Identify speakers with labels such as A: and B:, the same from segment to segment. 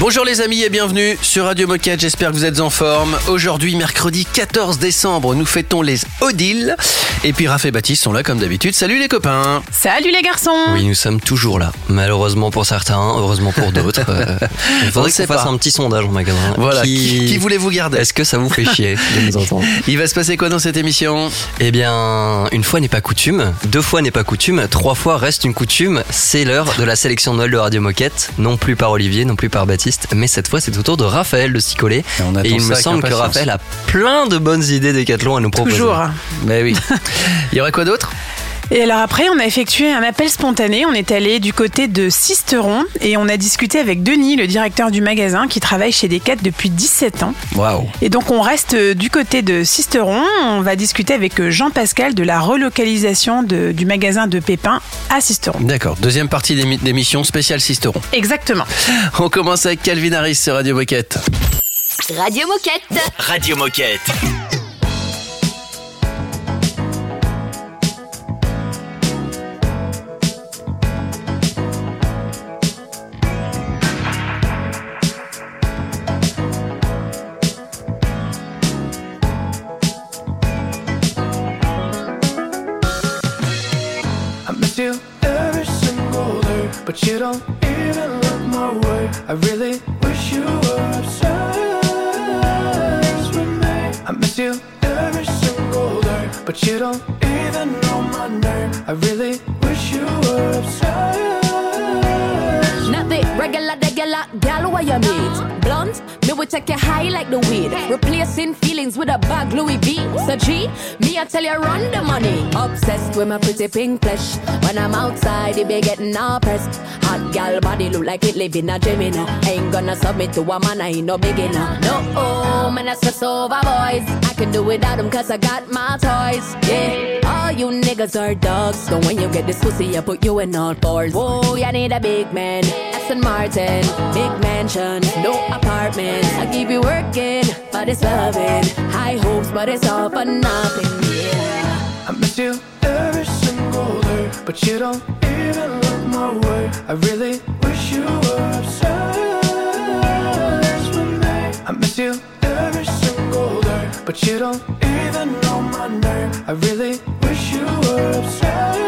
A: Bonjour les amis et bienvenue sur Radio Moquette, j'espère que vous êtes en forme. Aujourd'hui, mercredi 14 décembre, nous fêtons les Odile. Et puis Raph et Baptiste sont là comme d'habitude. Salut les copains
B: Salut les garçons
C: Oui, nous sommes toujours là. Malheureusement pour certains, heureusement pour d'autres. Euh, il faudrait qu'on fasse un petit sondage en magasin.
A: Voilà, qui, qui voulez-vous garder
C: Est-ce que ça vous fait chier de nous entendre
A: Il va se passer quoi dans cette émission
C: Eh bien, une fois n'est pas coutume, deux fois n'est pas coutume, trois fois reste une coutume. C'est l'heure de la sélection de Noël de Radio Moquette. Non plus par Olivier, non plus par Baptiste, mais cette fois c'est au tour de Raphaël de s'y coller.
A: Et on attend
C: Et il me semble que. Raphaël a plein de bonnes idées décathlon à nous proposer.
B: Toujours.
A: Mais oui. Il y aurait quoi d'autre?
B: Et alors après, on a effectué un appel spontané. On est allé du côté de Sisteron et on a discuté avec Denis, le directeur du magasin, qui travaille chez Decat depuis 17 ans.
A: Waouh
B: Et donc on reste euh, du côté de Sisteron. On va discuter avec euh, Jean-Pascal de la relocalisation de- du magasin de Pépin à Sisteron.
A: D'accord, deuxième partie d'émi- d'émission spéciale Sisteron.
B: Exactement.
A: On commence avec Calvin Harris sur Radio Moquette.
D: Radio Moquette.
E: Radio Moquette.
F: You don't even look my way. I really wish you were obsessed with me. I miss you every single day, but you don't even know my name. I really wish you were obsessed.
D: Not regular, regular gal what you meet. Blunt, me will take you high like the weed. Replacing feelings with a bag Louis V. So G, me I tell you run the money. Obsessed with my pretty pink flesh. When I'm outside, it be getting all pressed. Hot gal body look like it live in a you know. Ain't gonna submit to a man, I ain't no beginner. No, oh, man, I stress over boys. I can do without them cause I got my toys. Yeah, all you niggas are dogs. So when you get this pussy, I put you in all fours. Whoa, you need a big man. Aston Martin, big mansion, no apartment. I keep you working, but it's loving. High hopes, but it's all for nothing. Yeah.
F: I miss you every single day, but you don't even look my way. I really wish you were obsessed with me. I miss you every single day, but you don't even know my name. I really wish you were obsessed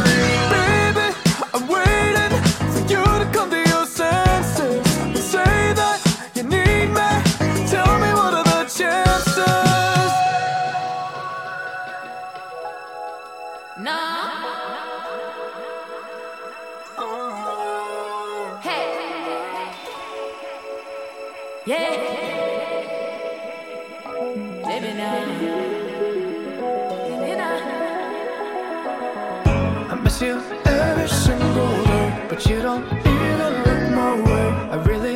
F: You every single day, but you don't even look my way. I really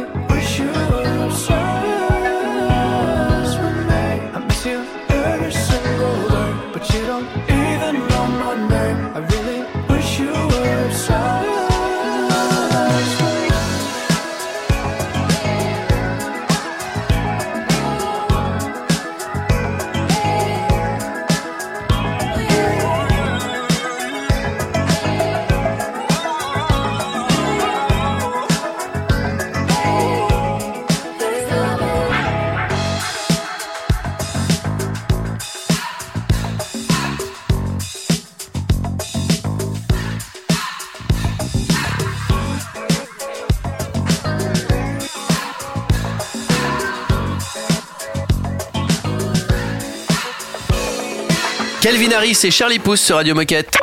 A: Calvin Harris et Charlie Pousse sur Radio Moquette.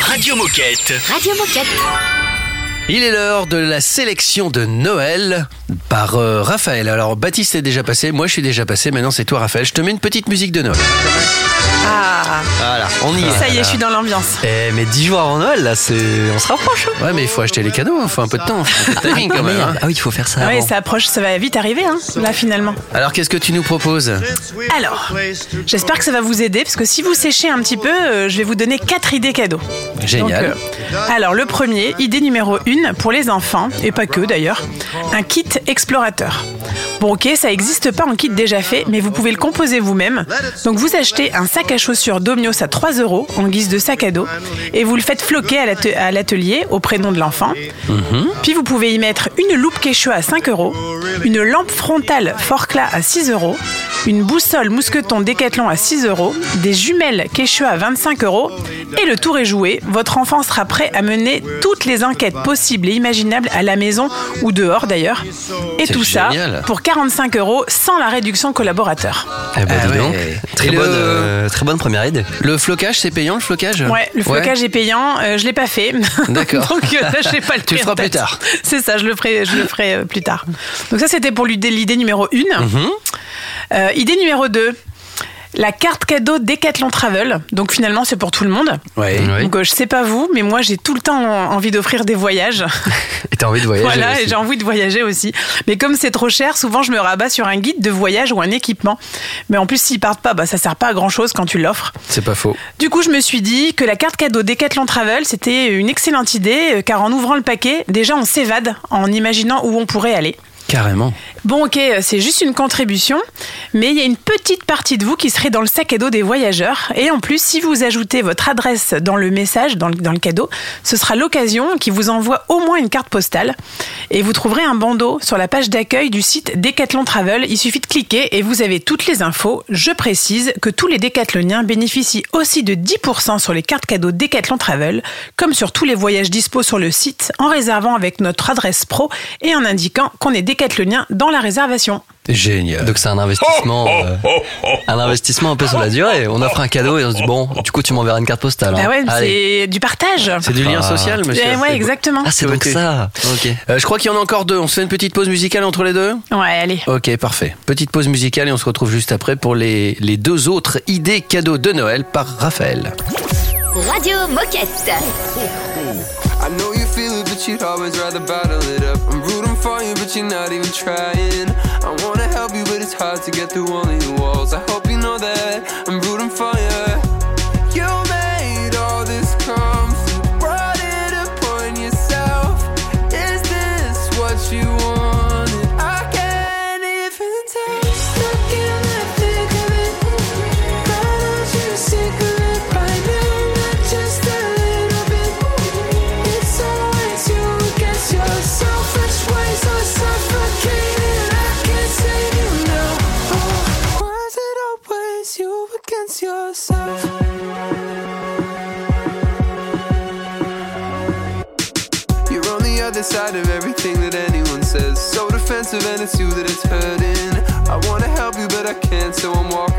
E: Radio Moquette.
D: Radio Moquette.
A: Il est l'heure de la sélection de Noël par euh, Raphaël. Alors Baptiste est déjà passé, moi je suis déjà passé, maintenant c'est toi Raphaël. Je te mets une petite musique de Noël.
B: Ah,
A: Voilà, on y est.
B: ça y est, je suis dans l'ambiance.
C: Eh, mais 10 jours avant Noël, là, c'est. On se rapproche. hein.
A: Ouais mais il faut acheter les cadeaux, il faut un peu de temps, faut un peu de timing quand même. hein.
C: Ah oui, il faut faire ça.
B: Ouais,
C: avant.
B: ça approche, ça va vite arriver, hein, là finalement.
A: Alors qu'est-ce que tu nous proposes?
B: Alors, j'espère que ça va vous aider, parce que si vous séchez un petit peu, euh, je vais vous donner quatre idées cadeaux.
A: Génial.
B: Donc, euh, alors, le premier, idée numéro une, pour les enfants, et pas que d'ailleurs, un kit explorateur. Bon, ok, ça n'existe pas en kit déjà fait, mais vous pouvez le composer vous-même. Donc, vous achetez un sac à chaussures Domios à 3 euros en guise de sac à dos, et vous le faites floquer à l'ate- à l'atelier au prénom de l'enfant. Puis, vous pouvez y mettre une loupe Quechua à 5 euros, une lampe frontale Forclaz à 6 euros, une boussole Mousqueton Décathlon à 6 euros, des jumelles Quechua à 25 euros, et le tour est joué. Votre enfant sera prêt à mener toutes les enquêtes possibles et imaginables à la maison ou dehors d'ailleurs. Et tout
A: génial.
B: ça pour 45 euros sans la réduction collaborateur.
C: Eh ben,
A: Ah
C: dis donc. Très,
A: le-
C: euh, très bonne première idée.
A: Le flocage c'est payant le flocage?
B: Ouais, le flocage est payant. euh, je l'ai pas fait.
A: D'accord.
B: Donc euh, je sais pas le
A: Tu le feras plus tard.
B: C'est ça, je le ferai, je le ferai euh, plus tard. Donc ça, c'était pour l'idée l'idée numéro 1.
A: Mhm.
B: idée numéro 2. La carte cadeau Decathlon Travel. Donc finalement, c'est pour tout le monde.
A: Ouais.
C: Oui.
B: Donc euh, je sais pas vous, mais moi j'ai tout le temps envie d'offrir des voyages.
C: Et t'as envie de voyager.
B: voilà,
C: aussi.
B: et j'ai envie de voyager aussi. Mais comme c'est trop cher, souvent je me rabats sur un guide de voyage ou un équipement. Mais en plus, s'ils partent pas, bah, ça sert pas à grand chose quand tu l'offres.
A: C'est pas faux.
B: Du coup, je me suis dit que la carte cadeau Decathlon Travel, c'était une excellente idée, euh, car en ouvrant le paquet, déjà on s'évade en imaginant où on pourrait aller.
A: Carrément.
B: Bon, ok, euh, c'est juste une contribution, mais il y a une petite partie de vous qui serait dans le sac à dos des voyageurs. Et en plus, si vous ajoutez votre adresse dans le message, dans le, dans le cadeau, ce sera l'occasion qui vous envoie au moins une carte postale. Et vous trouverez un bandeau sur la page d'accueil du site Decathlon Travel. Il suffit de cliquer et vous avez toutes les infos. Je précise que tous les décathloniens bénéficient aussi de 10% sur les cartes cadeaux Decathlon Travel, comme sur tous les voyages dispo sur le site, en réservant avec notre adresse pro et en indiquant qu'on est décathlonien dans la réservation.
A: Génial.
C: Donc c'est un investissement, euh, un investissement un peu sur la durée. On offre un cadeau et on se dit bon, du coup tu m'enverras une carte postale. hein.
B: Bah ouais, c'est du partage.
A: C'est du lien
C: Ah.
A: social, monsieur.
B: Eh ouais, exactement.
C: Ah c'est donc
A: Ok.
C: ça. Ok.
A: Euh, je crois qu'il y en a encore deux. On se fait une petite pause musicale entre les deux
B: Ouais, allez.
A: Ok, parfait. Petite pause musicale et on se retrouve juste après pour les, les deux autres idées cadeaux de Noël par Raphaël.
G: Radio Moquette.
H: You'd always rather bottle it up. I'm rooting for you, but you're not even trying. I wanna help you, but it's hard to get through only the walls. I hope you know that I'm rooting for you. And it's you that it's hurting. I wanna help you, but I can't, so I'm walking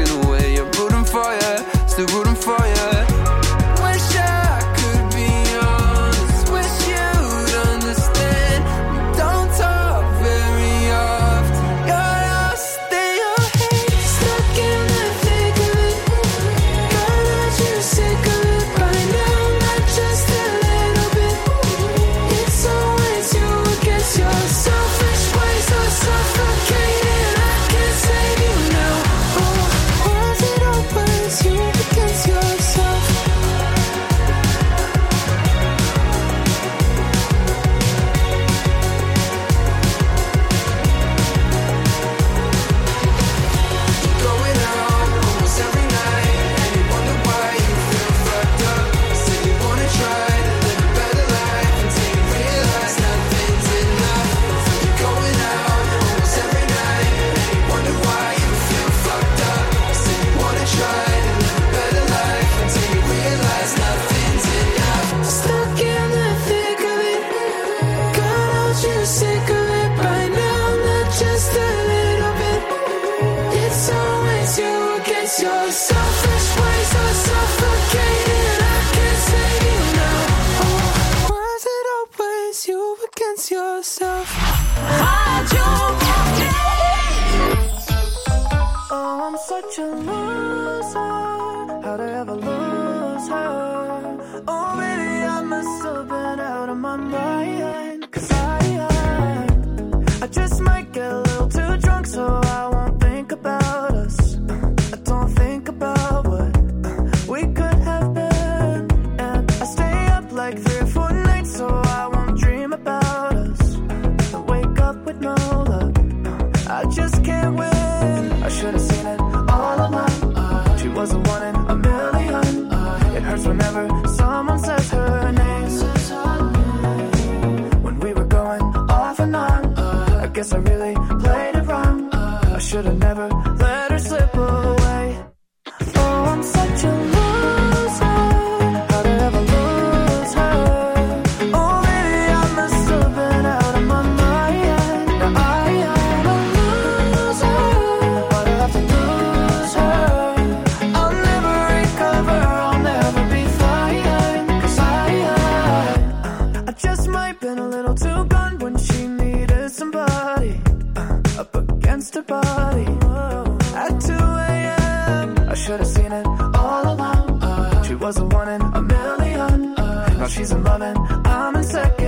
I: At 2 a.m., I should have seen it all along. She was the one in a million. Now she's in love and I'm in second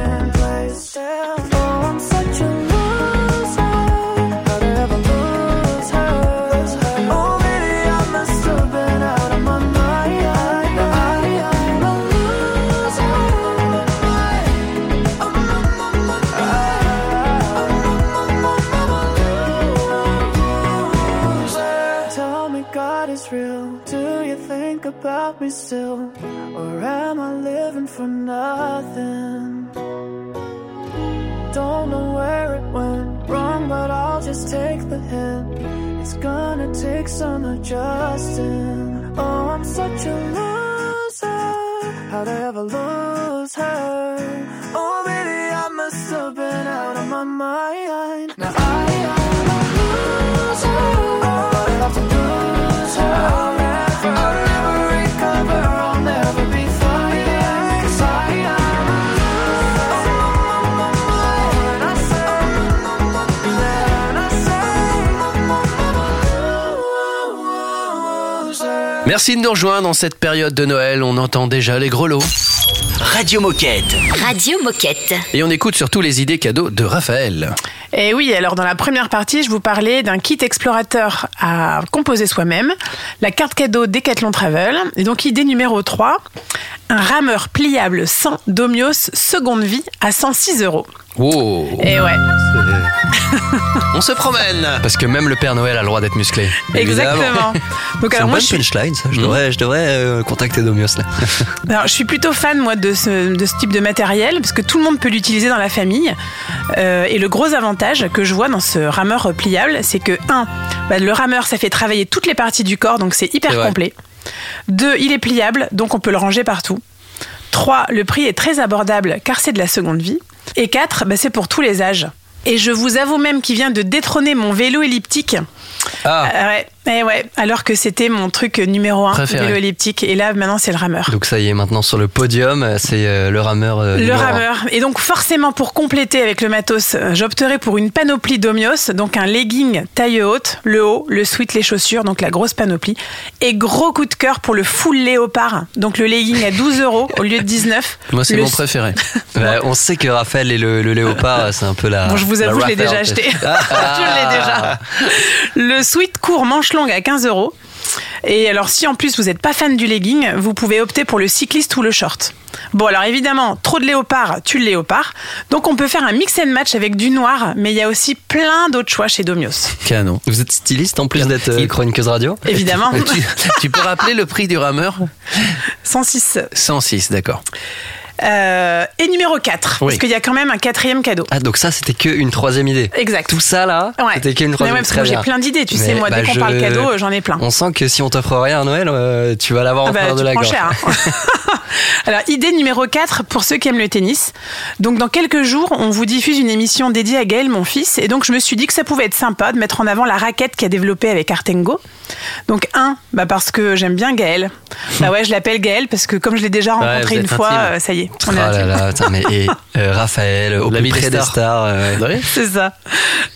I: 这
A: Merci de nous rejoindre dans cette période de Noël. On entend déjà les grelots.
E: Radio Moquette.
J: Radio Moquette.
A: Et on écoute surtout les idées cadeaux de Raphaël.
B: Et oui, alors dans la première partie, je vous parlais d'un kit explorateur à composer soi-même, la carte cadeau Decathlon Travel. Et donc idée numéro 3, un rameur pliable sans Domios seconde vie à 106 euros.
A: Wow.
B: Et ouais,
A: On se promène.
C: Parce que même le Père Noël a le droit d'être musclé.
B: exactement. Donc
C: C'est
B: alors moi je suis,
C: punchline, ça. Je devrais, je devrais euh, contacter Domios là.
B: alors, je suis plutôt fan moi de ce, de ce type de matériel parce que tout le monde peut l'utiliser dans la famille. Euh, et le gros avantage que je vois dans ce rameur pliable, c'est que un, bah, le rameur ça fait travailler toutes les parties du corps, donc c'est hyper complet. Deux, il est pliable, donc on peut le ranger partout. 3. Le prix est très abordable car c'est de la seconde vie. Et 4. c'est pour tous les âges. Et je vous avoue même qu'il vient de détrôner mon vélo elliptique.
A: Ah,
B: Euh, ouais, eh ouais, alors que c'était mon truc numéro 1,
A: Préféré.
B: vélo elliptique. Et là, maintenant, c'est le rameur.
C: Donc ça y est, maintenant sur le podium, euh, c'est euh, le rameur. euh,
B: Le
C: un.
B: rameur. Et donc forcément pour compléter avec le matos, j'opterai pour une panoplie d'Omios, donc un legging taille haute, le haut, le sweat, les chaussures, donc la grosse panoplie. Et gros coup de cœur pour le full léopard, donc le legging à 12 euros au lieu de 19.
A: moi c'est
B: Le-
A: mon préféré.
C: Bah, on sait que Raphaël et le, le léopard, c'est un peu la.
B: Bon, je vous avoue, je l'ai déjà acheté. je l'ai déjà. Le sweat court manche longue à 15 euros. Et alors, si en plus vous n'êtes pas fan du legging, vous pouvez opter pour le cycliste ou le short. Bon, alors évidemment, trop de léopard, tue le léopard. Donc, on peut faire un mix and match avec du noir, mais il y a aussi plein d'autres choix chez Domios.
A: Canon.
C: Vous êtes styliste en plus d'être euh, chroniqueuse radio
B: Évidemment.
A: tu, tu peux rappeler le prix du rameur?
B: 106.
A: 106, d'accord.
B: Euh, et numéro 4,
A: Oui.
B: parce qu'il y a quand même un quatrième cadeau.
C: Ah, donc ça, c'était qu'une troisième idée.
B: Exact.
C: Tout ça là,
B: Ouais.
C: c'était qu'une troisième
B: ouais, parce que j'ai plein d'idées, tu sais, moi,
C: bah,
B: dès qu'on
C: je-
B: parle cadeau, j'en ai plein.
C: On sent que si on t'offre rien à Noël, euh, tu vas l'avoir en
B: Ah bah,
C: de la gorge.
B: cher. hein. Alors, idée numéro 4 pour ceux qui aiment le tennis. Donc, dans quelques jours, on vous diffuse une émission dédiée à Gaël, mon fils. Et donc, je me suis dit que ça pouvait être sympa de mettre en avant la raquette qu'il a développée avec Artengo. Donc, un, bah parce que j'aime bien Gaël. Bah ouais, je l'appelle Gaël parce que comme je l'ai déjà rencontré une fois, euh, ça y est,
C: Oh
B: on est
C: là
B: intime.
C: là, attends, mais et, euh, Raphaël, au
A: La
C: plus
A: des
C: près des
A: stars.
C: stars. euh. Ouais.
B: C'est ça.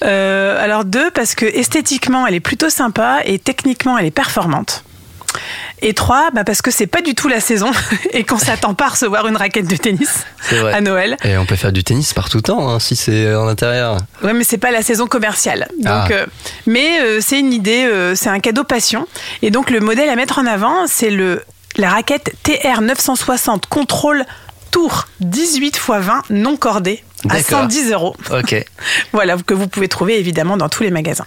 B: Euh, alors deux, parce que esthétiquement, elle est plutôt sympa et techniquement, elle est performante. Et trois, bah parce que c'est pas du tout la saison et qu'on s'attend pas à recevoir une raquette de tennis
A: vrai.
B: à Noël.
C: Et on peut faire du tennis par tout temps, hein, si c'est en intérieur.
B: Ouais, mais c'est pas la saison commerciale. Donc,
C: Ah.
B: euh, mais euh, c'est une idée, euh, c'est un cadeau passion. Et donc le modèle à mettre en avant, c'est le la raquette TR 960 Control Tour 18 x 20 non cordée à
A: D'accord.
B: 110 euros.
A: Ok.
B: Voilà, que vous pouvez trouver évidemment dans tous les magasins.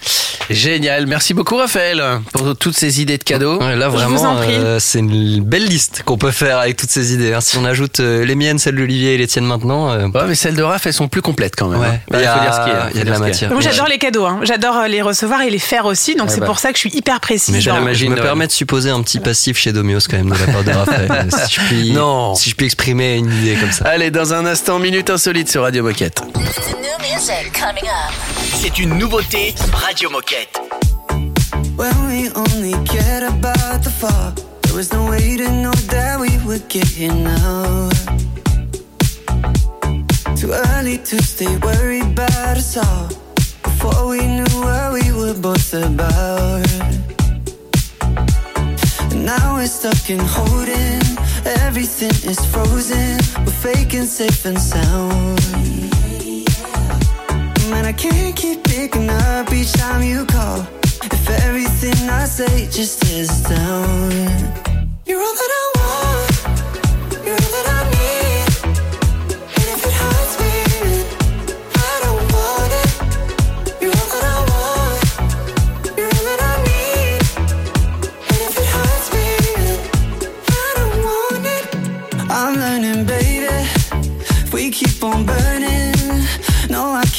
A: Génial. Merci beaucoup, Raphaël, pour toutes ces idées de cadeaux.
C: Ouais, là
B: Je vous
C: vraiment,
B: en prie.
C: euh, c'est une belle liste qu'on peut faire avec toutes ces idées. hein. Si on ajoute euh, les miennes, celles d'Olivier et les tiennes maintenant, euh,
A: Ouais, mais celles de Raph, elles sont plus complètes quand même.
C: Ouais.
A: hein.
C: Il y
A: faut
C: a-
A: dire ce qu'il y a.
C: il y a de la matière.
B: Moi, j'adore les cadeaux. hein. J'adore euh, les recevoir et les faire aussi. Donc,
A: Ouais,
B: c'est
A: bah.
B: pour ça que je suis hyper précise.
A: Mais je
B: Genre,
A: l'imagine.
C: je me permets de supposer un petit passif chez Domios quand même de la part de Raphaël. si je puis,
A: Non.
C: si je puis exprimer une idée comme ça.
A: Allez, dans un instant, minute insolite sur Radio Moquette.
I: C'est une nouveauté Radio Moquette.
K: When we only cared about the fall, there was no way to know that we would get here now. Too early to stay worried about us all. Before we knew what we were both about. And now we're stuck in holding. Everything is frozen. We're faking safe and sound. Man, I can't keep picking up each time you call. If everything I say just is down. You're all that I want. You're all that I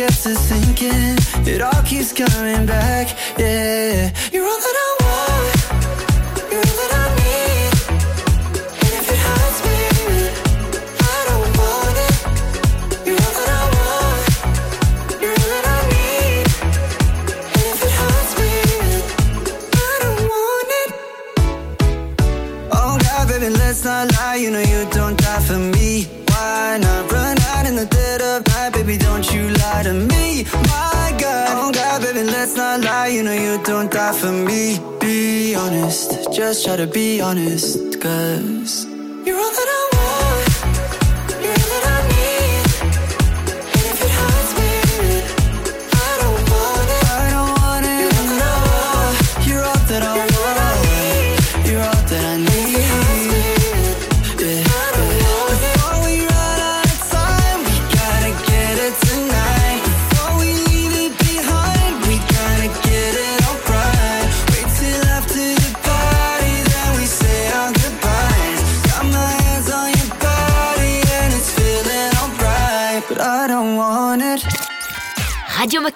K: Once I get thinking, it all keeps coming back. Yeah, you're all that I want. You're all that I need. And if it hurts me, I don't want it. You're all that I want. You're all that I need. And if it hurts me, I don't want it. Oh God, baby, let's not lie. You know you don't for me. Be honest, just try to be honest, cause you're all that I want.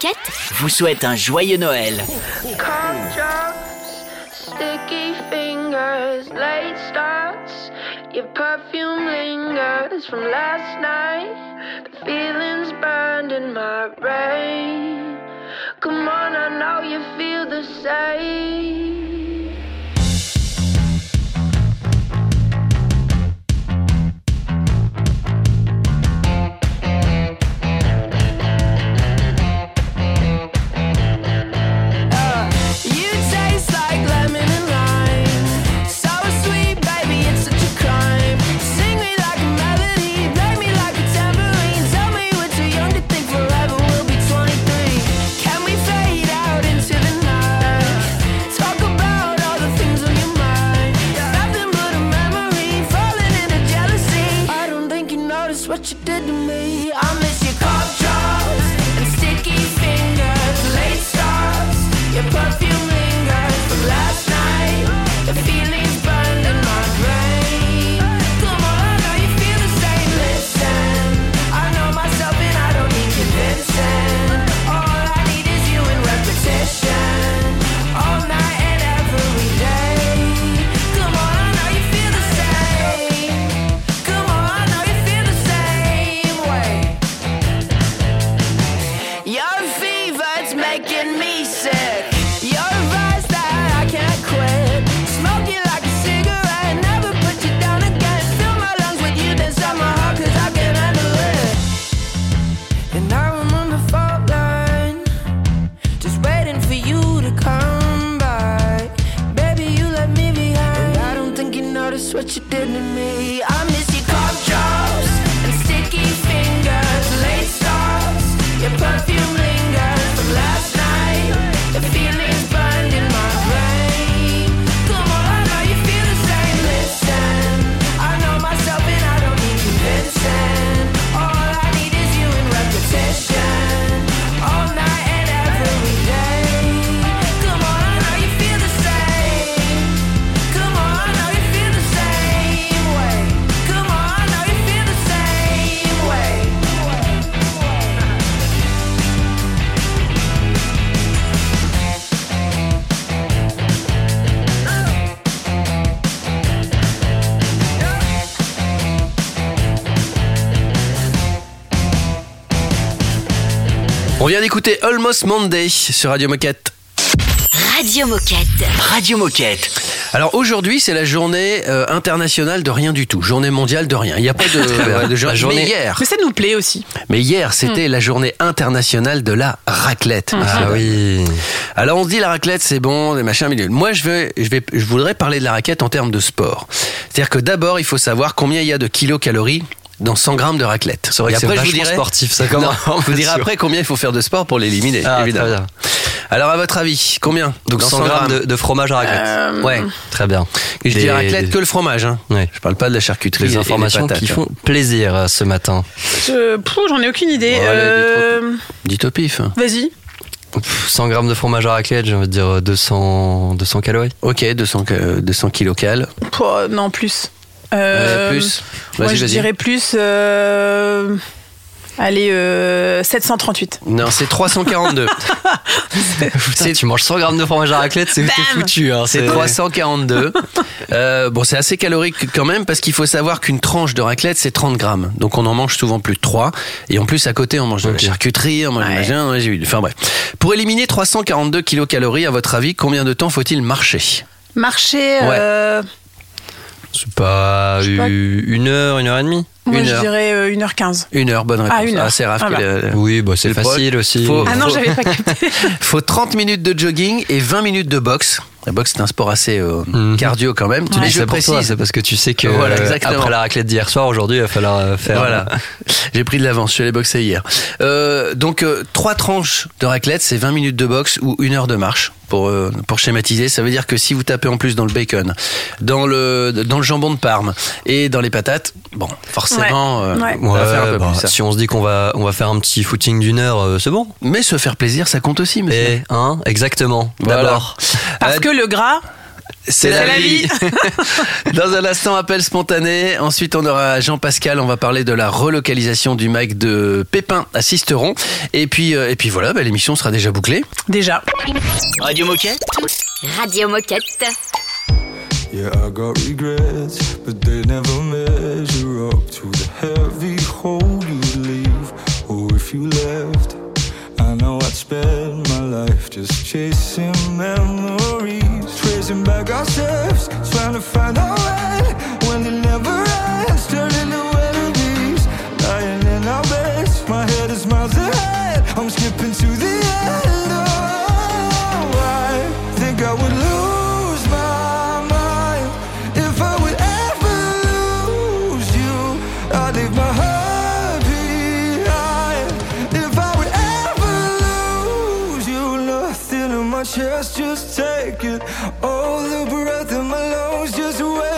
I: Moquette vous souhaite un joyeux Noël.
L: Sticky fingers, late starts. Your perfume lingers from last night. The feelings burned in my brain. Come on, I know you feel the same. You did
A: d'écouter Almost Monday sur Radio Moquette.
G: Radio Moquette.
I: Radio Moquette.
A: Alors aujourd'hui, c'est la journée euh, internationale de rien du tout, journée mondiale de rien. Il n'y a pas de, euh, de journée.
C: journée-
A: Mais hier,
B: Mais ça nous plaît aussi.
A: mais hier, c'était la journée internationale de la raclette.
C: Ah oui.
A: Alors on se dit la raclette c'est bon, des machins milieu. Moi je vais, je vais, je voudrais parler de la raclette en termes de sport. C'est-à-dire que d'abord il faut savoir combien il y a de kilocalories dans 100 grammes de raclette.
C: C'est vrai
A: Et
C: que c'est
A: après, je vous
C: vachement
A: dirai-
C: sportif, ça,
A: Non, je vous dirai après combien il faut faire de sport pour l'éliminer,
C: Ah,
A: évidemment.
C: très bien.
A: Alors à votre avis, combien
C: Donc
A: Dans
C: 100 grammes de, de fromage à raclette.
B: Euh,
A: Ouais.
C: Très bien.
A: Je dis
C: Des-
A: raclette que le fromage. Hein.
C: Ouais.
A: Je parle pas de la charcuterie. et- et
C: Des
A: des
C: informations
A: patates,
C: qui
A: hein.
C: font plaisir euh, ce matin.
B: Je- Pouh, J'en ai aucune idée. Euh,
A: Dites au pif.
B: Vas-y.
C: Pff, 100 grammes de fromage à raclette, j'ai envie de dire 200, 200 calories.
A: Ok, 200, euh, 200 kilocales.
B: Pouh, non, plus.
A: Ouais,
B: Euh,
A: plus.
B: Moi, je dirais plus. euh, Allez, euh, 738.
A: Non, c'est 342.
C: Putain, tu manges 100 grammes de fromage à raclette, c'est foutu. Hein,
A: C'est 342. Euh, bon, c'est assez calorique quand même parce qu'il faut savoir qu'une tranche de raclette c'est 30 grammes. Donc on en mange souvent plus de 3. Et en plus à côté on mange de la charcuterie, on mange du
B: Ouais.
A: j'ai vu. Enfin bref. Pour éliminer 342 kilocalories, à votre avis, combien de temps faut-il marcher?
B: Marché, euh,
C: C'est pas
B: pas.
C: une heure, une heure et demie
B: moi,
A: Une
B: je
A: heure.
B: dirais euh, 1h15.
A: Une heure, bonne réponse.
B: Ah, une heure.
A: c'est Raph
B: Ah bah.
C: Oui, bah c'est facile aussi.
A: faut-
B: Ah non, j'avais pas capté.
A: faut 30 minutes de jogging et 20 minutes de boxe. La boxe c'est un sport assez euh,
C: Mhm.
A: cardio quand même.
C: Mais
A: Mais je
C: c'est pour toi, c'est parce que tu sais que
A: Voilà,
C: euh,
A: exactement.
C: après la raclette d'hier soir, aujourd'hui, il va falloir euh, faire.
A: Voilà, j'ai pris de l'avance, je suis allé boxer hier. Euh, donc euh, trois tranches de raclette, c'est 20 minutes de boxe ou une heure de marche. Pour, pour schématiser, ça veut dire que si vous tapez en plus dans le bacon, dans le, dans le jambon de Parme et dans les patates, bon, forcément,
B: Ouais, ouais.
A: on va faire un peu
C: bah,
A: plus ça.
C: si on se dit qu'on va, on va faire un petit footing d'une heure, euh, c'est bon.
A: Mais se faire plaisir, ça compte aussi, monsieur.
C: Et hein, exactement.
A: Voilà.
C: D'abord.
B: Parce que le gras,
A: C'est la,
B: la
A: vie. Dans un instant, appel spontané. Ensuite, on aura Jean-Pascal. On va parler de la relocalisation du Mac de Pépin à Sisteron. Et puis, euh, et puis voilà, bah, l'émission sera déjà bouclée.
B: déjà.
I: Radio Moquette.
G: Radio Moquette.
M: Yeah, I got regrets, but they never measure up to the heavy hole you leave. Or if you left, I know I'd spend life just chasing memories, tracing back our steps, trying to find our way when it never ends, turning to enemies, lying in our beds. My head is miles ahead, I'm skipping to the chest, just take it. All the breath in my lungs, just waste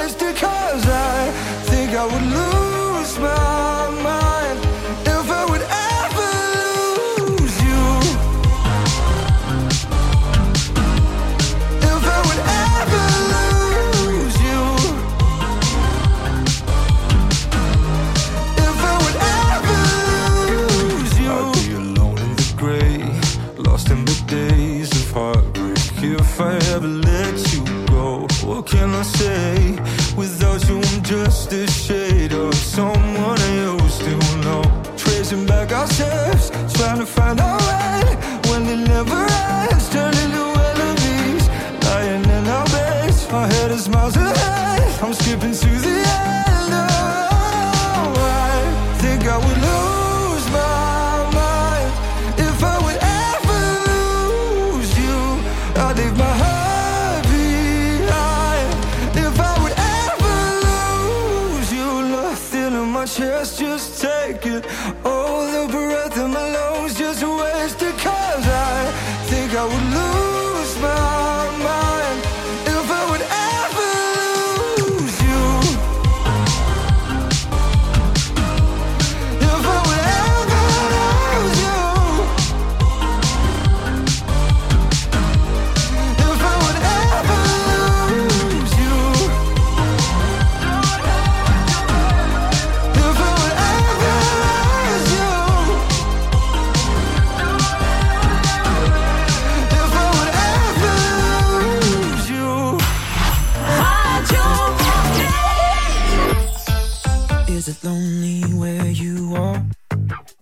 I: Is it lonely where you are?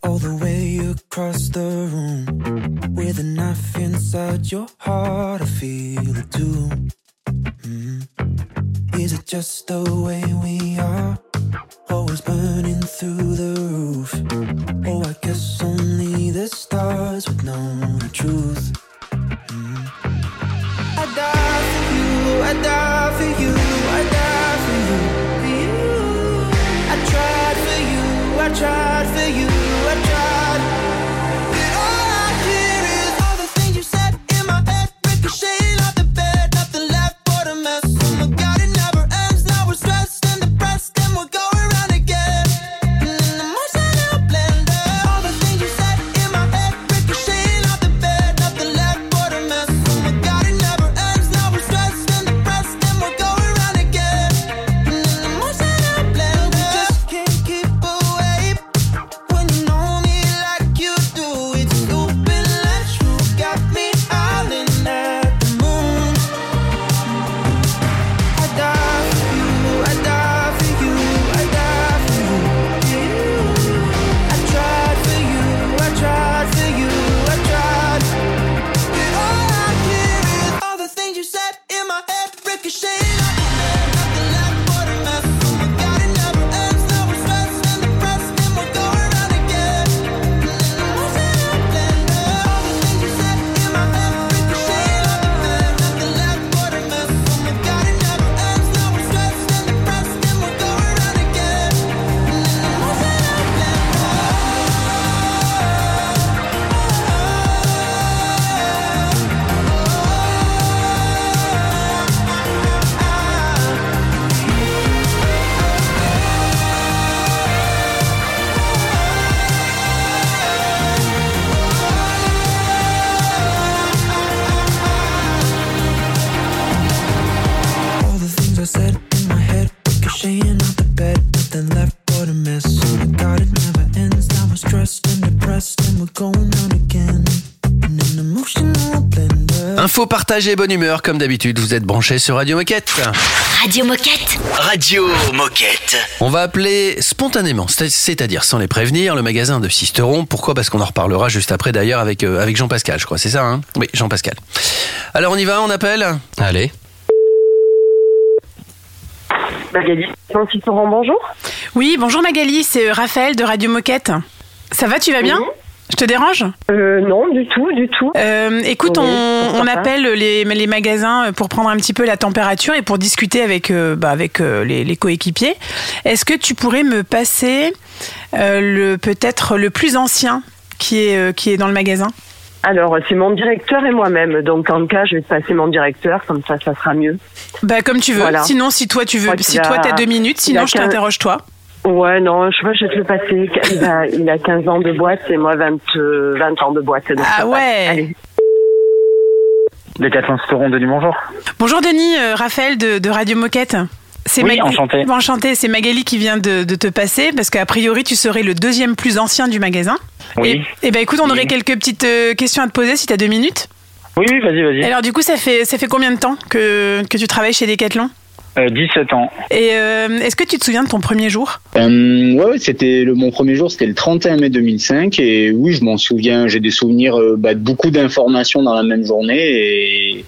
I: All the way across the room. With a knife inside your heart, I feel it too. Mm. Is it just the way we are? Always burning through the roof. Oh, I guess only the stars would know the truth. Mm. I die for you, I die for you, I tried for you,
A: partagée, bonne humeur, comme d'habitude, vous êtes branchés sur Radio Moquette.
J: Radio Moquette.
E: Radio Moquette.
A: On va appeler spontanément, c'est- c'est-à-dire sans les prévenir, le magasin de Sisteron. Pourquoi? Parce qu'on en reparlera juste après d'ailleurs avec, euh, avec Jean-Pascal, je crois, c'est ça hein? Oui, Jean-Pascal. Alors on y va, on appelle?
C: Allez.
N: Magali, Sisteron, bonjour.
B: Oui, bonjour Magali, c'est euh, Raphaël de Radio Moquette. Ça va, tu vas bien? Je te dérange?
N: Euh, Non, du tout, du tout.
B: Euh, écoute,
N: Oui,
B: on, appelle les, les magasins pour prendre un petit peu la température et pour discuter avec, euh, bah, avec euh, les, les coéquipiers. Est-ce que tu pourrais me passer euh, le peut-être le plus ancien qui est, euh, qui est dans le magasin?
N: Alors, c'est mon directeur et moi-même. Donc, en cas, je vais te passer mon directeur, comme ça, ça sera mieux.
B: Bah comme tu veux.
N: Voilà.
B: Sinon, si toi tu veux, si toi t'as deux minutes, sinon je t'interroge toi.
N: Ouais, non, je sais pas, je vais te le passer. Il a, il a 15 ans de boîte et moi 20, euh, 20 ans de boîte. Donc
B: Ah ouais.
N: Allez.
O: Décathlon Storon, Denis, bonjour.
B: Bonjour Denis, euh, Raphaël de, de Radio Moquette. C'est
O: Oui, enchanté.
B: Enchanté, c'est Magali qui vient de, de te passer parce qu'a priori tu serais le deuxième plus ancien du magasin.
O: Oui.
B: Et, et ben écoute, on
O: Oui.
B: aurait quelques petites euh, questions à te poser si tu as deux minutes.
O: Oui, oui, vas-y, vas-y.
B: Alors du coup, ça fait ça fait combien de temps que, que tu travailles chez Decathlon?
O: Euh, 17 ans.
B: Et euh, est-ce que tu te souviens de ton premier jour?
P: Euh, ouais, ouais, c'était le, mon premier jour, c'était le 31 mai 2005 et oui, je m'en souviens. J'ai des souvenirs euh, bah, de beaucoup d'informations dans la même journée et,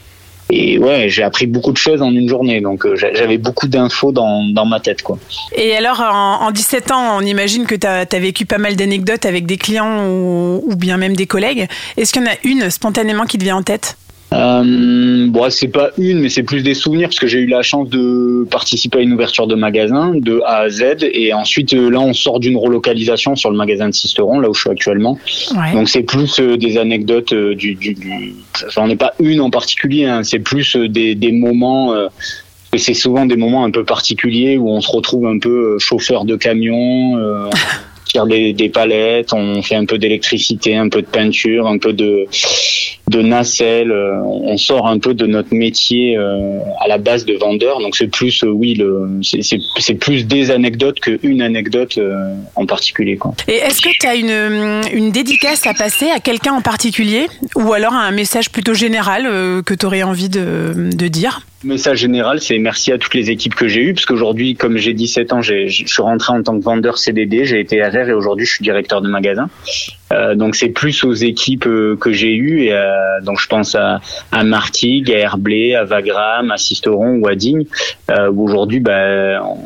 P: et ouais, j'ai appris beaucoup de choses en une journée. Donc euh, j'a- j'avais beaucoup d'infos dans, dans ma tête, quoi.
B: Et alors, en, en 17 ans, on imagine que tu as, vécu pas mal d'anecdotes avec des clients ou, ou bien même des collègues. Est-ce qu'il y en a une spontanément qui te vient en tête?
P: Euh, bon, c'est pas une, mais c'est plus des souvenirs parce que j'ai eu la chance de participer à une ouverture de magasin de A à Z et ensuite euh, là on sort d'une relocalisation sur le magasin de Sisteron là où je suis actuellement.
B: Ouais.
P: Donc c'est plus euh, des anecdotes euh, du, du, du... j'en ai pas une en particulier, hein, c'est plus des, des moments. euh, et c'est souvent des moments un peu particuliers où on se retrouve un peu chauffeur de camion, euh, on tire des, des palettes, on fait un peu d'électricité, un peu de peinture, un peu de de nacelle. euh, on sort un peu de notre métier euh, à la base de vendeur. Donc c'est plus, euh, oui, le, c'est- plus des anecdotes qu'une anecdote euh, en particulier. Quoi.
B: Et est-ce que tu as une, une dédicace à passer à quelqu'un en particulier? Ou alors un message plutôt général euh, que tu aurais envie de, de dire?
P: Message général, c'est merci à toutes les équipes que j'ai eues, parce qu'aujourd'hui, comme j'ai 17 ans, j'ai- je suis rentré en tant que vendeur CDD, j'ai été RR et aujourd'hui je suis directeur de magasin. Euh, donc c'est plus aux équipes euh, que j'ai eues, et euh, donc je pense à, à Martigues, à Herblay, à Wagram, à Sisteron ou à Digne, où aujourd'hui, bah, on-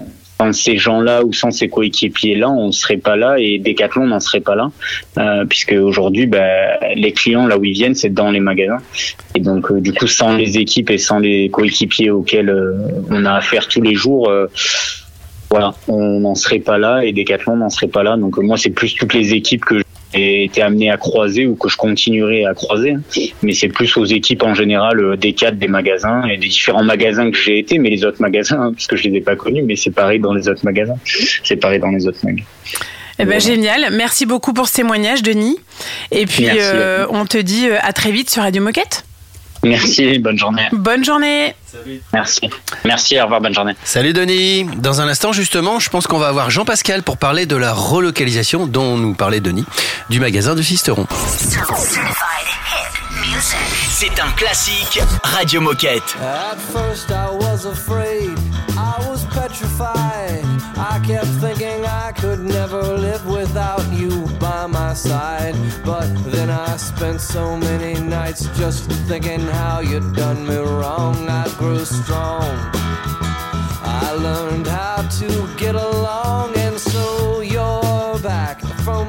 P: sans ces gens-là ou sans ces coéquipiers-là, on ne serait pas là et Decathlon n'en serait pas là, euh, puisque aujourd'hui, bah, les clients là où ils viennent, c'est dans les magasins. Et donc, euh, du coup, sans les équipes et sans les coéquipiers auxquels euh, on a affaire tous les jours, voilà, on n'en serait pas là et Decathlon n'en serait pas là. Donc, moi, c'est plus toutes les équipes que j'ai été amené à croiser ou que je continuerai à croiser. Mais c'est plus aux équipes en général euh, des cadres des magasins et des différents magasins que j'ai été, mais les autres magasins, hein, parce que je les ai pas connus, mais c'est pareil dans les autres magasins. C'est pareil dans les autres magasins.
B: Eh ben, Génial. Merci beaucoup pour ce témoignage, Denis. Et puis, euh, on te dit euh, à très vite sur Radio Moquette.
P: Merci, bonne journée.
B: Bonne journée.
P: Merci. Merci, au revoir, bonne journée.
A: Salut Denis. Dans un instant, justement, je pense qu'on va avoir Jean-Pascal pour parler de la relocalisation dont nous parlait Denis du magasin de Sisteron.
E: C'est un classique Radio Moquette.
Q: At first I was afraid, I was petrified. I kept thinking I could never live without you by my side. But then I spent so many nights just thinking how you'd done me wrong. I grew strong. I learned how to get along, and so you're back from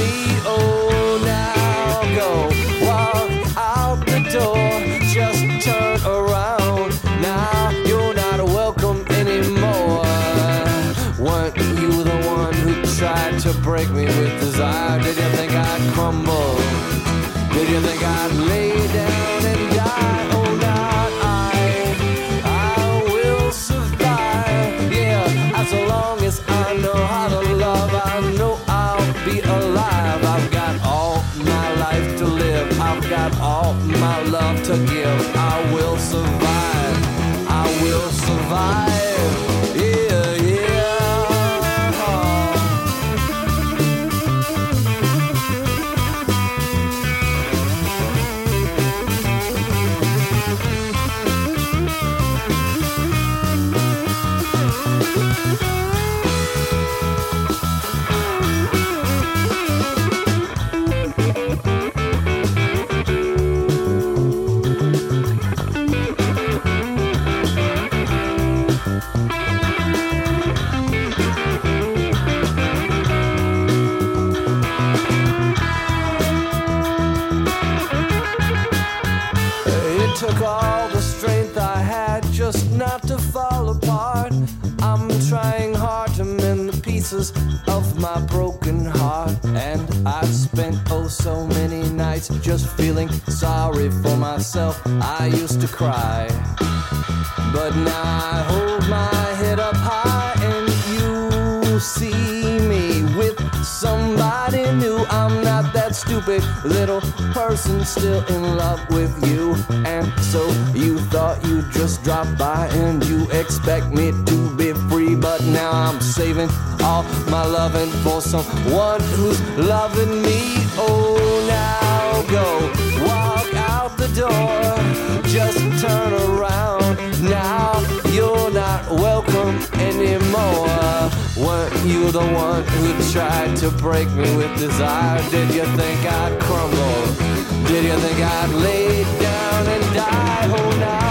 Q: Break me with desire? Did you think I'd crumble? Did you think I'd pieces of my broken heart. And I've spent oh so many nights just feeling sorry for myself. I used to cry. But now I hold my head up high and you see me with somebody new. I'm not that stupid little person still in love with you. And so you thought you'd just drop by and you expect me to be but now I'm saving all my loving for someone who's loving me. Oh, now go walk out the door, just turn around. Now you're not welcome anymore. Weren't you the one who tried to break me with desire? Did you think I'd crumble? Did you think I'd lay down and die? Oh, now.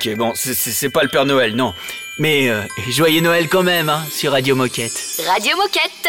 E: ok, bon, c'est pas le Père Noël, non. Mais euh, joyeux Noël quand même, hein, sur Radio Moquette.
G: Radio Moquette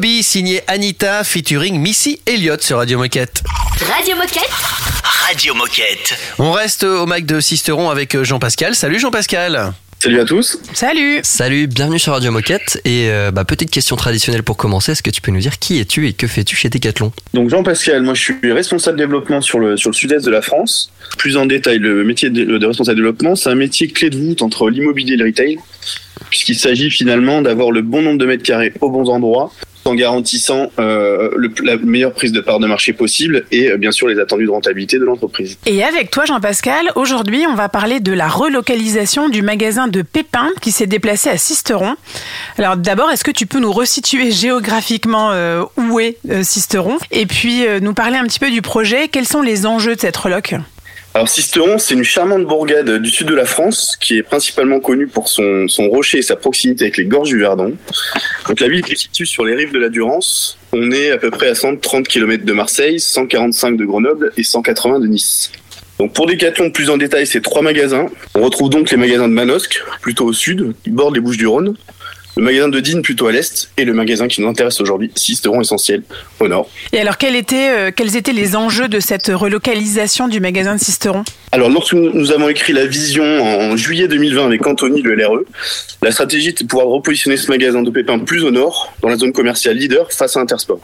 A: Signé Anita, featuring Missy Elliott sur Radio Moquette.
G: Radio Moquette
E: Radio Moquette.
A: On reste au Mac de Sisteron avec euh, Jean-Pascal. Salut Jean-Pascal.
C: Salut à tous.
B: Salut.
C: Salut, bienvenue sur Radio Moquette. Et euh, bah, petite question traditionnelle pour commencer, est-ce que tu peux nous dire qui es-tu et que fais-tu chez Decathlon?
R: Donc Jean-Pascal, moi je suis responsable développement sur le, sud-est de la France. Plus en détail, le métier de, de responsable développement, c'est un métier clé de voûte entre l'immobilier et le retail, puisqu'il s'agit finalement d'avoir le bon nombre de mètres carrés aux bons endroits en garantissant euh, la meilleure prise de part de marché possible et euh, bien sûr les attendus de rentabilité de l'entreprise.
B: Et avec toi, Jean-Pascal, aujourd'hui, on va parler de la relocalisation du magasin de Pépin qui s'est déplacé à Sisteron. Alors d'abord, est-ce que tu peux nous resituer géographiquement euh, où est Sisteron? Et puis nous parler un petit peu du projet Quels sont les enjeux de cette reloc
R: Alors Sisteron, c'est une charmante bourgade du sud de la France qui est principalement connue pour son, son rocher et sa proximité avec les gorges du Verdon. Donc la ville se situe sur les rives de la Durance. On est à peu près à 130 km de Marseille, 145 de Grenoble et 180 de Nice. Donc pour Decathlon plus en détail, c'est trois magasins. On retrouve donc les magasins de Manosque, plutôt au sud, qui bordent les Bouches du Rhône. Le magasin de Digne plutôt à l'est et le magasin qui nous intéresse aujourd'hui, Sisteron Essentiel, au nord.
B: Et alors, quels étaient, euh, quels étaient les enjeux de cette relocalisation du magasin de Sisteron
R: Alors, lorsque nous nous avons écrit la vision en juillet 2020 avec Anthony, le LRE, la stratégie était de pouvoir repositionner ce magasin de Pépin plus au nord, dans la zone commerciale leader face à Intersport.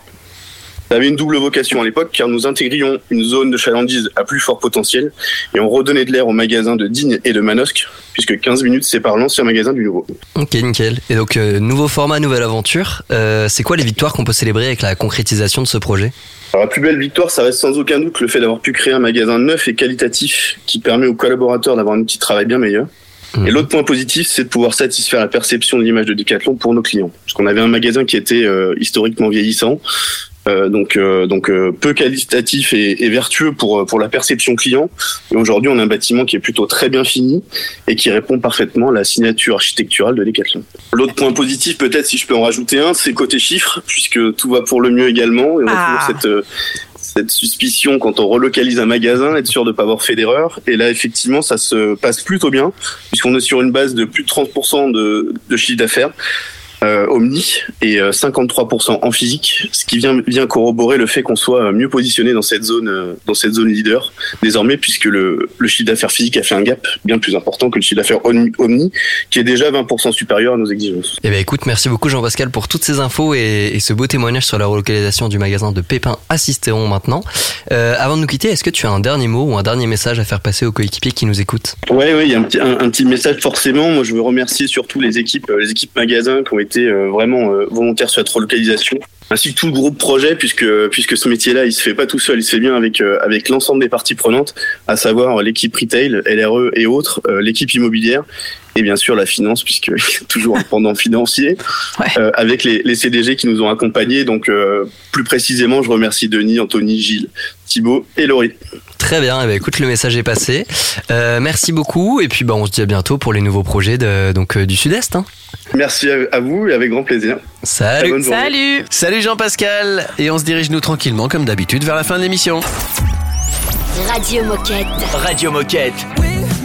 R: Ça avait une double vocation à l'époque, car nous intégrions une zone de chalandise à plus fort potentiel et on redonnait de l'air aux magasins de Digne et de Manosque, puisque 15 minutes séparent l'ancien magasin du nouveau.
C: Ok, nickel. Et donc, euh, nouveau format, nouvelle aventure. Euh, c'est quoi les victoires qu'on peut célébrer avec la concrétisation de ce projet?
R: Alors, la plus belle victoire, ça reste sans aucun doute le fait d'avoir pu créer un magasin neuf et qualitatif qui permet aux collaborateurs d'avoir un outil de travail bien meilleur. Et l'autre point positif, c'est de pouvoir satisfaire la perception de l'image de Decathlon pour nos clients. Parce qu'on avait un magasin qui était euh, historiquement vieillissant, euh, donc euh, donc euh, peu qualitatif et, et vertueux pour euh, pour la perception client. Et aujourd'hui, on a un bâtiment qui est plutôt très bien fini et qui répond parfaitement à la signature architecturale de Decathlon. L'autre point positif, peut-être si je peux en rajouter un, c'est côté chiffres, puisque tout va pour le mieux également. Et on a
B: Ah.
R: toujours cette euh, cette suspicion quand on relocalise un magasin, être sûr de ne pas avoir fait d'erreur. Et là, effectivement, ça se passe plutôt bien, puisqu'on est sur une base de plus de 30% de, de chiffre d'affaires. Euh, Omni et euh, 53% en physique, ce qui vient vient corroborer le fait qu'on soit mieux positionné dans cette zone euh, dans cette zone leader désormais puisque le, le chiffre d'affaires physique a fait un gap bien plus important que le chiffre d'affaires Omni, qui est déjà 20% supérieur à nos exigences.
C: Eh bien écoute, merci beaucoup Jean-Pascal pour toutes ces infos et, et ce beau témoignage sur la relocalisation du magasin de Pépin à Sisteron maintenant. Euh, avant de nous quitter, est-ce que tu as un dernier mot ou un dernier message à faire passer aux coéquipiers qui nous écoutent?
R: Ouais, ouais, il y a un petit, un, un petit message forcément. Moi, je veux remercier surtout les équipes, euh, les équipes magasins qui ont été euh, vraiment euh, volontaires sur cette relocalisation, ainsi que tout le groupe projet, puisque puisque ce métier-là, il se fait pas tout seul, il se fait bien avec euh, avec l'ensemble des parties prenantes, à savoir l'équipe retail, LRE et autres, l'équipe immobilière. Et bien sûr la finance, puisque il y a toujours un pendant financier, euh, avec les, les CDG qui nous ont accompagnés. Donc euh, plus précisément, je remercie Denis, Anthony, Gilles, Thibaut et Laurie.
C: Très bien, eh bien, écoute, le message est passé. Euh, merci beaucoup et puis bah, on se dit à bientôt pour les nouveaux projets de, donc, du Sud-Est. hein.
R: Merci à, vous et avec grand plaisir.
C: Salut.
B: Salut
A: Salut Jean-Pascal Et on se dirige nous tranquillement comme d'habitude vers la fin de l'émission.
G: Radio Moquette.
I: Radio Moquette.
Q: So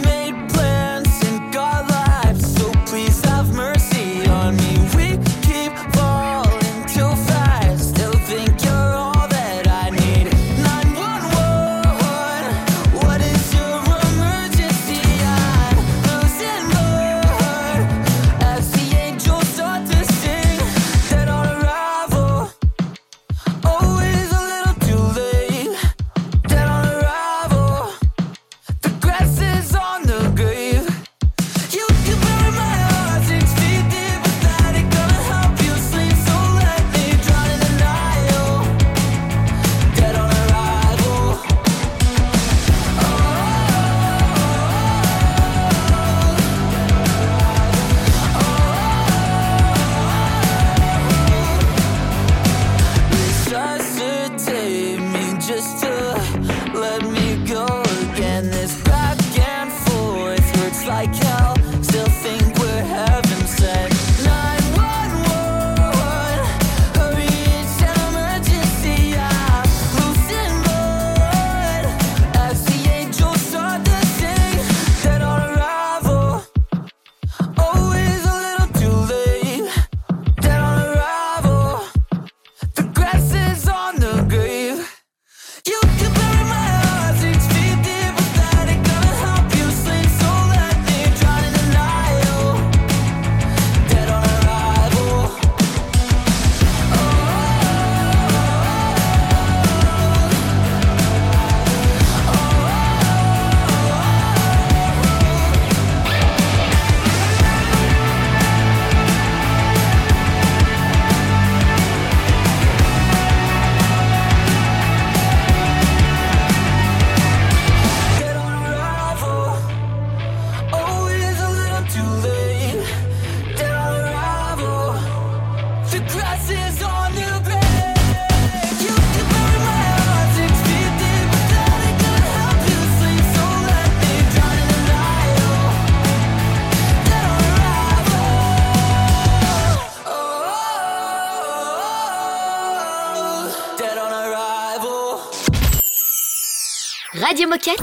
I: Radio Moquette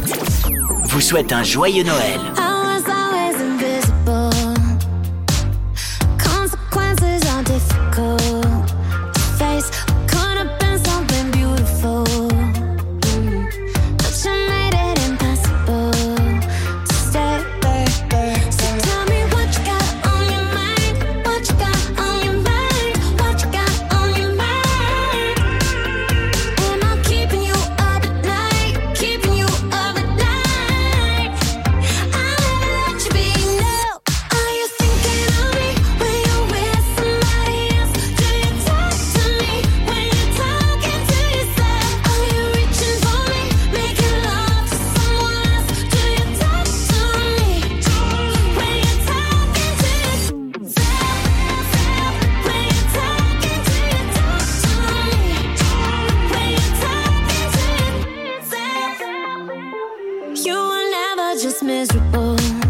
I: vous souhaite un joyeux Noël.
G: You were never just miserable.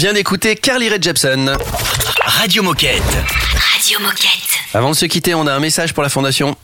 A: Vient d'écouter Carly Rae Jepsen.
I: Radio Moquette.
J: Radio Moquette.
A: Avant de se quitter, on a un message pour la fondation.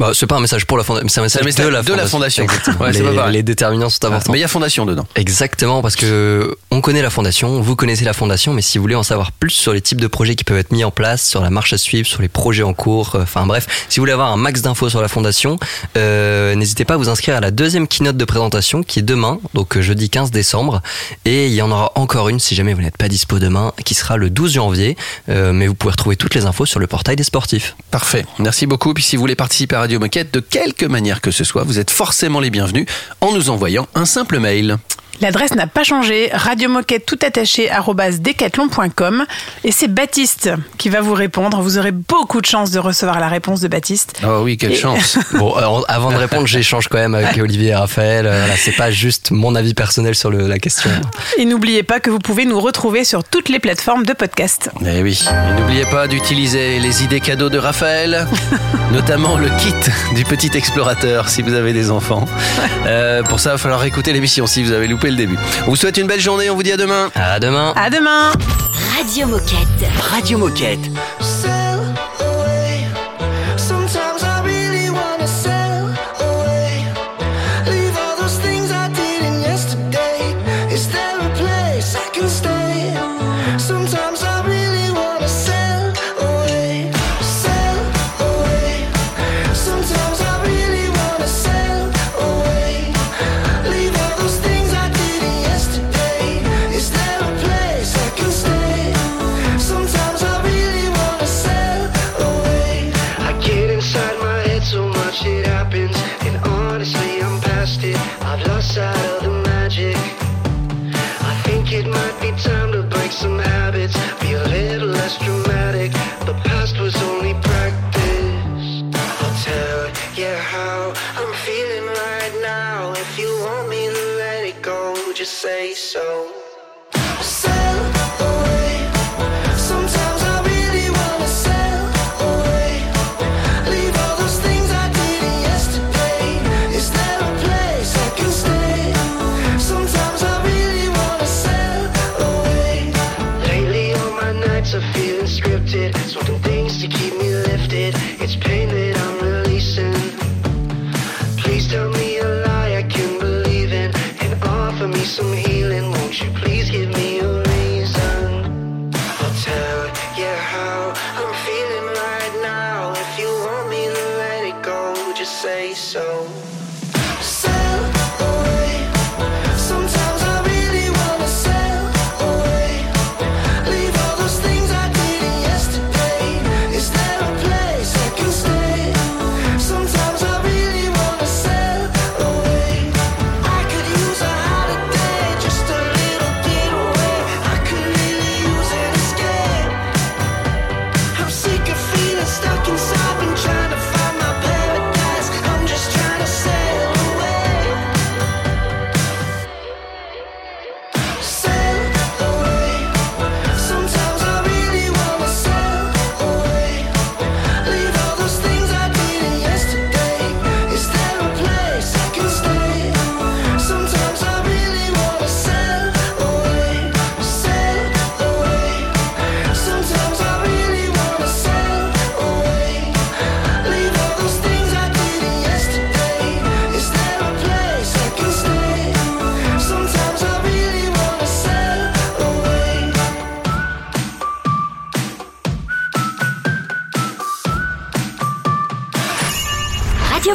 C: Bah, c'est pas un message pour la fondation, c'est un message,
A: message
C: de la
A: de la
C: fondation.
A: fondation.
C: Exactement.
A: Ouais, pas
C: les, les déterminants sont importants.
A: Mais il y a fondation dedans.
C: Exactement, parce que on connaît la fondation, vous connaissez la fondation, mais si vous voulez en savoir plus sur les types de projets qui peuvent être mis en place, sur la marche à suivre, sur les projets en cours, euh, enfin bref, si vous voulez avoir un max d'infos sur la fondation, euh, n'hésitez pas à vous inscrire à la deuxième keynote de présentation qui est demain, donc euh, jeudi 15 décembre, et il y en aura encore une si jamais vous n'êtes pas dispo demain, qui sera le 12 janvier, euh, mais vous pouvez retrouver toutes les infos sur le portail des sportifs.
A: Parfait. Merci beaucoup. Puis si vous voulez participer à Moquette de quelque manière que ce soit, vous êtes forcément les bienvenus en nous envoyant un simple mail.
B: L'adresse n'a pas changé, radiomoquette tout attaché decathlon.com et c'est Baptiste qui va vous répondre. Vous aurez beaucoup de chance de recevoir la réponse de Baptiste.
A: Oh oui, quelle
B: Et-
A: chance.
C: Bon, alors, avant de répondre, j'échange quand même avec Olivier et Raphaël. Euh, Voilà, c'est pas juste mon avis personnel sur le- la question.
B: Et n'oubliez pas que vous pouvez nous retrouver sur toutes les plateformes de podcast.
A: Eh oui. Et n'oubliez pas d'utiliser les idées cadeaux de Raphaël, notamment le kit du petit explorateur si vous avez des enfants. Euh, pour ça, il va falloir écouter l'émission si vous avez loupé le début. On vous souhaite une belle journée. On vous dit à demain.
C: À demain.
B: À demain.
J: Radio Moquette.
I: Radio Moquette.
S: I've lost sight of the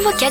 G: Radio